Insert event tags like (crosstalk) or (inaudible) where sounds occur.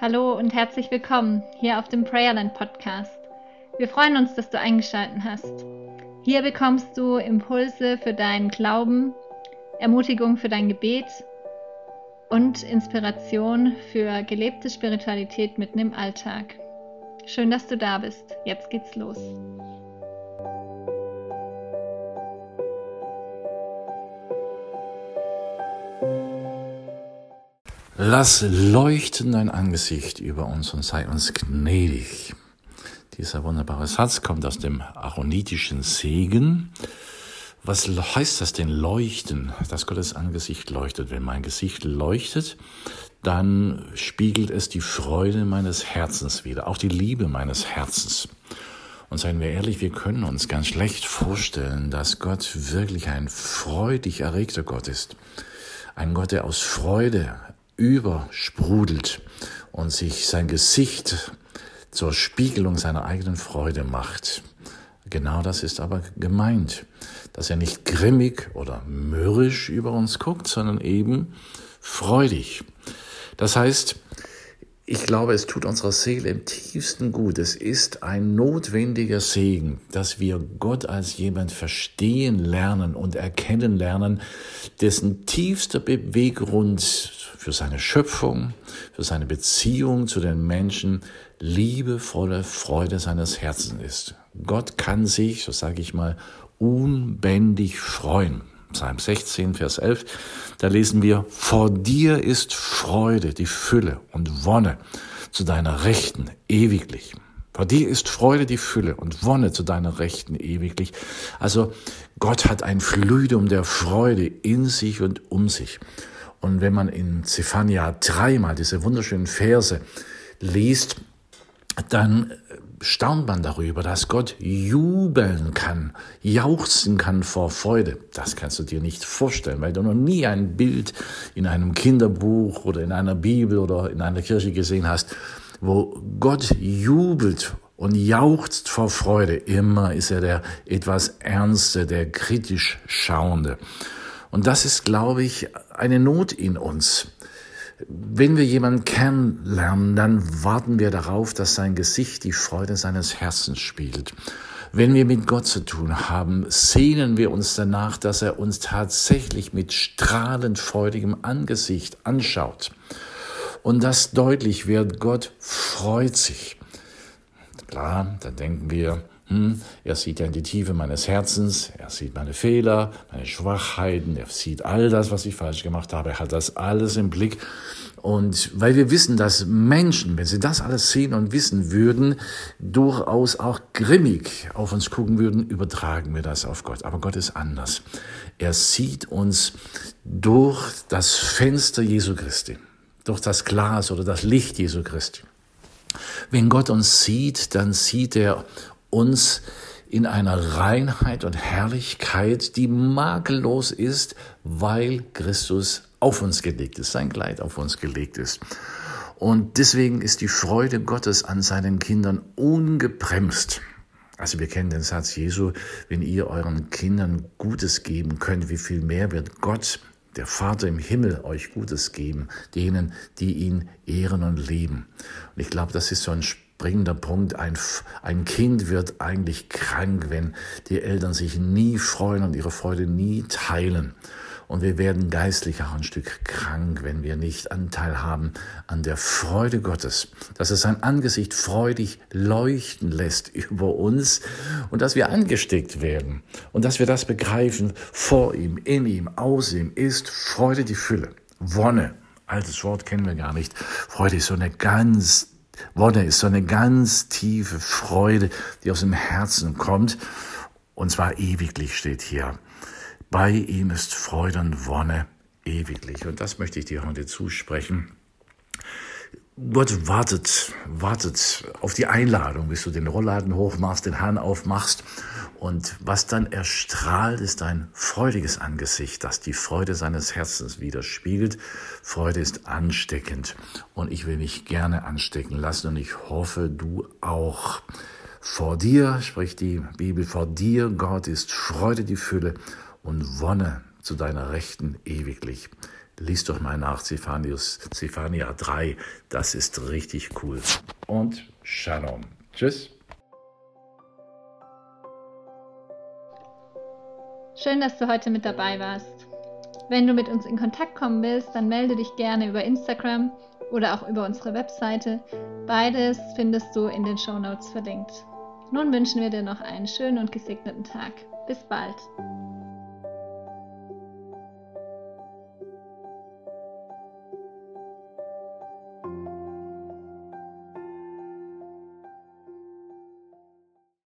Hallo und herzlich willkommen hier auf dem Prayerland Podcast. Wir freuen uns, dass du eingeschaltet hast. Hier bekommst du Impulse für deinen Glauben, Ermutigung für dein Gebet und Inspiration für gelebte Spiritualität mitten im Alltag. Schön, dass du da bist. Jetzt geht's los. Lass leuchten dein Angesicht über uns und sei uns gnädig. Dieser wunderbare Satz kommt aus dem aaronitischen Segen. Was heißt das denn leuchten? Dass Gottes Angesicht leuchtet. Wenn mein Gesicht leuchtet, dann spiegelt es die Freude meines Herzens wieder, auch die Liebe meines Herzens. Und seien wir ehrlich, wir können uns ganz schlecht vorstellen, dass Gott wirklich ein freudig erregter Gott ist. Ein Gott, der aus Freude übersprudelt und sich sein Gesicht zur Spiegelung seiner eigenen Freude macht. Genau das ist aber gemeint, dass er nicht grimmig oder mürrisch über uns guckt, sondern eben freudig. Das heißt, ich glaube, es tut unserer Seele im tiefsten gut. Es ist ein notwendiger Segen, dass wir Gott als jemand verstehen lernen und erkennen lernen, dessen tiefster Beweggrund für seine Schöpfung, für seine Beziehung zu den Menschen liebevolle Freude seines Herzens ist. Gott kann sich, so sage ich mal, unbändig freuen. Psalm 16, Vers 11, da lesen wir, vor dir ist Freude, die Fülle und Wonne zu deiner Rechten ewiglich. Vor dir ist Freude die Fülle und Wonne zu deiner Rechten ewiglich. Also Gott hat ein Flüdum der Freude in sich und um sich. Und wenn man in Zephania dreimal diese wunderschönen Verse liest, dann staunt man darüber, dass Gott jubeln kann, jauchzen kann vor Freude. Das kannst du dir nicht vorstellen, weil du noch nie ein Bild in einem Kinderbuch oder in einer Bibel oder in einer Kirche gesehen hast, wo Gott jubelt und jauchzt vor Freude. Immer ist er der etwas Ernste, der kritisch Schauende. Und das ist, glaube ich, eine Not in uns. Wenn wir jemanden kennenlernen, dann warten wir darauf, dass sein Gesicht die Freude seines Herzens spiegelt. Wenn wir mit Gott zu tun haben, sehnen wir uns danach, dass er uns tatsächlich mit strahlend freudigem Angesicht anschaut. Und das deutlich wird, Gott freut sich. Klar, dann denken wir, hm, er sieht ja in die Tiefe meines Herzens, er sieht meine Fehler, meine Schwachheiten, er sieht all das, was ich falsch gemacht habe, er hat das alles im Blick. Und weil wir wissen, dass Menschen, wenn sie das alles sehen und wissen würden, durchaus auch grimmig auf uns gucken würden, übertragen wir das auf Gott. Aber Gott ist anders. Er sieht uns durch das Fenster Jesu Christi, durch das Glas oder das Licht Jesu Christi. Wenn Gott uns sieht, dann sieht er uns in einer Reinheit und Herrlichkeit, die makellos ist, weil Christus auf uns gelegt ist, sein Kleid auf uns gelegt ist. Und deswegen ist die Freude Gottes an seinen Kindern ungebremst. Also wir kennen den Satz Jesu, wenn ihr euren Kindern Gutes geben könnt, wie viel mehr wird Gott, der Vater im Himmel, euch Gutes geben, denen, die ihn ehren und lieben. Und ich glaube, das ist so ein springender Punkt. Ein, ein Kind wird eigentlich krank, wenn die Eltern sich nie freuen und ihre Freude nie teilen. Und wir werden geistlich auch ein Stück krank, wenn wir nicht Anteil haben an der Freude Gottes, dass es sein Angesicht freudig leuchten lässt (laughs) über uns und dass wir angesteckt werden und dass wir das begreifen, vor ihm, in ihm, aus ihm ist Freude die Fülle, Wonne. Altes Wort kennen wir gar nicht. Freude ist so eine ganz Wonne ist so eine ganz tiefe Freude, die aus dem Herzen kommt. Und zwar ewiglich steht hier. Bei ihm ist Freude und Wonne ewiglich. Und das möchte ich dir heute zusprechen. Gott wartet, wartet auf die Einladung, bis du den Rollladen hochmachst, den Hahn aufmachst. Und was dann erstrahlt, ist ein freudiges Angesicht, das die Freude seines Herzens widerspiegelt. Freude ist ansteckend. Und ich will mich gerne anstecken lassen. Und ich hoffe, du auch. Vor dir, spricht die Bibel, vor dir, Gott, ist Freude die Fülle und Wonne zu deiner Rechten ewiglich. Lies doch mal nach Zephanius, Zephania 3. Das ist richtig cool. Und Shalom. Tschüss. Schön, dass du heute mit dabei warst. Wenn du mit uns in Kontakt kommen willst, dann melde dich gerne über Instagram oder auch über unsere Webseite. Beides findest du in den Show Notes verlinkt. Nun wünschen wir dir noch einen schönen und gesegneten Tag. Bis bald.